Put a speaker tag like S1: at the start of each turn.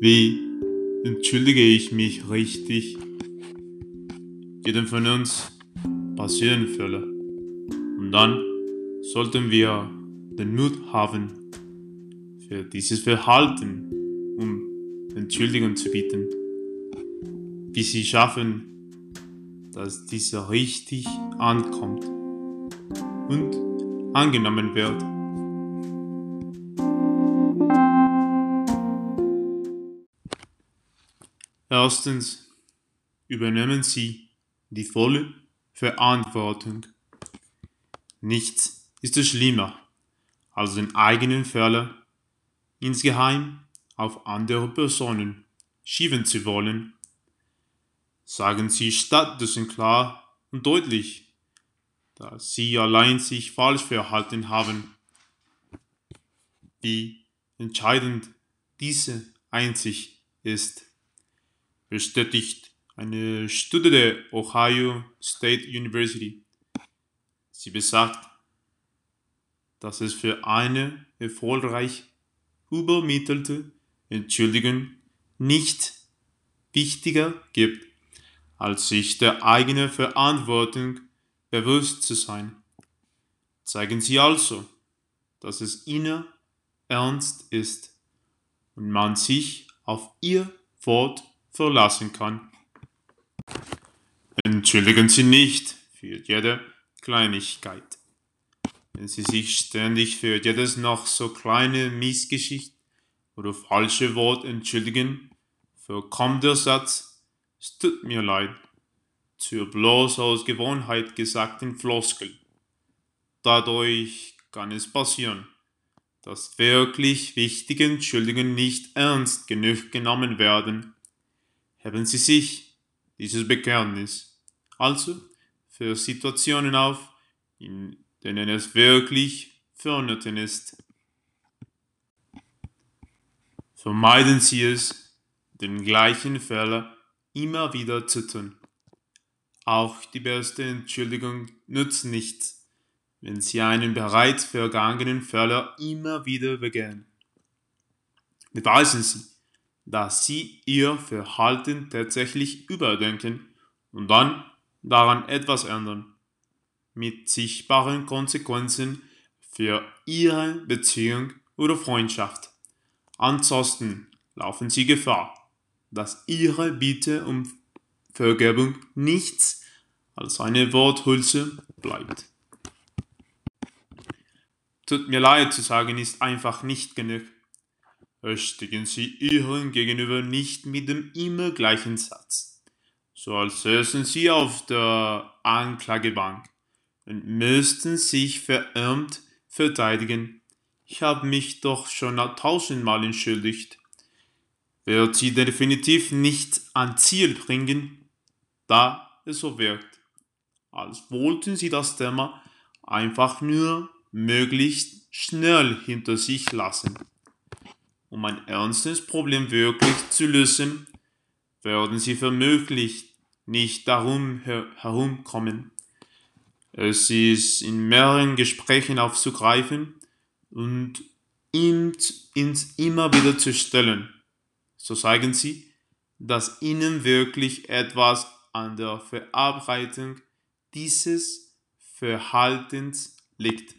S1: Wie entschuldige ich mich richtig? Jedem von uns passieren Fälle. Und dann sollten wir den Mut haben, für dieses Verhalten um Entschuldigung zu bieten. Wie sie schaffen, dass dieser richtig ankommt und angenommen wird. Erstens übernehmen Sie die volle Verantwortung. Nichts ist schlimmer, als den eigenen Fehler insgeheim auf andere Personen schieben zu wollen. Sagen Sie stattdessen klar und deutlich, dass Sie allein sich falsch verhalten haben. Wie entscheidend diese einzig ist bestätigt eine Studie der Ohio State University. Sie besagt, dass es für eine erfolgreich übermittelte Entschuldigung nicht wichtiger gibt, als sich der eigenen Verantwortung bewusst zu sein. Zeigen Sie also, dass es Ihnen ernst ist und man sich auf Ihr Wort verlassen kann. Entschuldigen Sie nicht für jede Kleinigkeit. Wenn Sie sich ständig für jedes noch so kleine Missgeschicht oder falsche Wort entschuldigen, verkommt der Satz, es tut mir leid, zur bloß aus Gewohnheit gesagten Floskel. Dadurch kann es passieren, dass wirklich wichtige Entschuldigungen nicht ernst genug genommen werden heben Sie sich dieses Bekenntnis also für Situationen auf, in denen es wirklich vonnöten ist. Vermeiden Sie es, den gleichen Fehler immer wieder zu tun. Auch die beste Entschuldigung nützt nichts, wenn Sie einen bereits vergangenen Fehler immer wieder begehen. Beweisen Sie, dass sie ihr Verhalten tatsächlich überdenken und dann daran etwas ändern, mit sichtbaren Konsequenzen für ihre Beziehung oder Freundschaft. Ansonsten laufen sie Gefahr, dass ihre Bitte um Vergebung nichts als eine Worthülse bleibt. Tut mir leid zu sagen, ist einfach nicht genug ersticken sie ihren Gegenüber nicht mit dem immer gleichen Satz, so als säßen sie auf der Anklagebank und müssten sich verärmt verteidigen. Ich habe mich doch schon tausendmal entschuldigt. Wird sie definitiv nicht an Ziel bringen, da es so wirkt, als wollten sie das Thema einfach nur möglichst schnell hinter sich lassen. Um ein ernstes Problem wirklich zu lösen, werden sie vermutlich nicht darum her herumkommen. Es ist in mehreren Gesprächen aufzugreifen und ins immer wieder zu stellen. So zeigen sie, dass ihnen wirklich etwas an der Verarbeitung dieses Verhaltens liegt.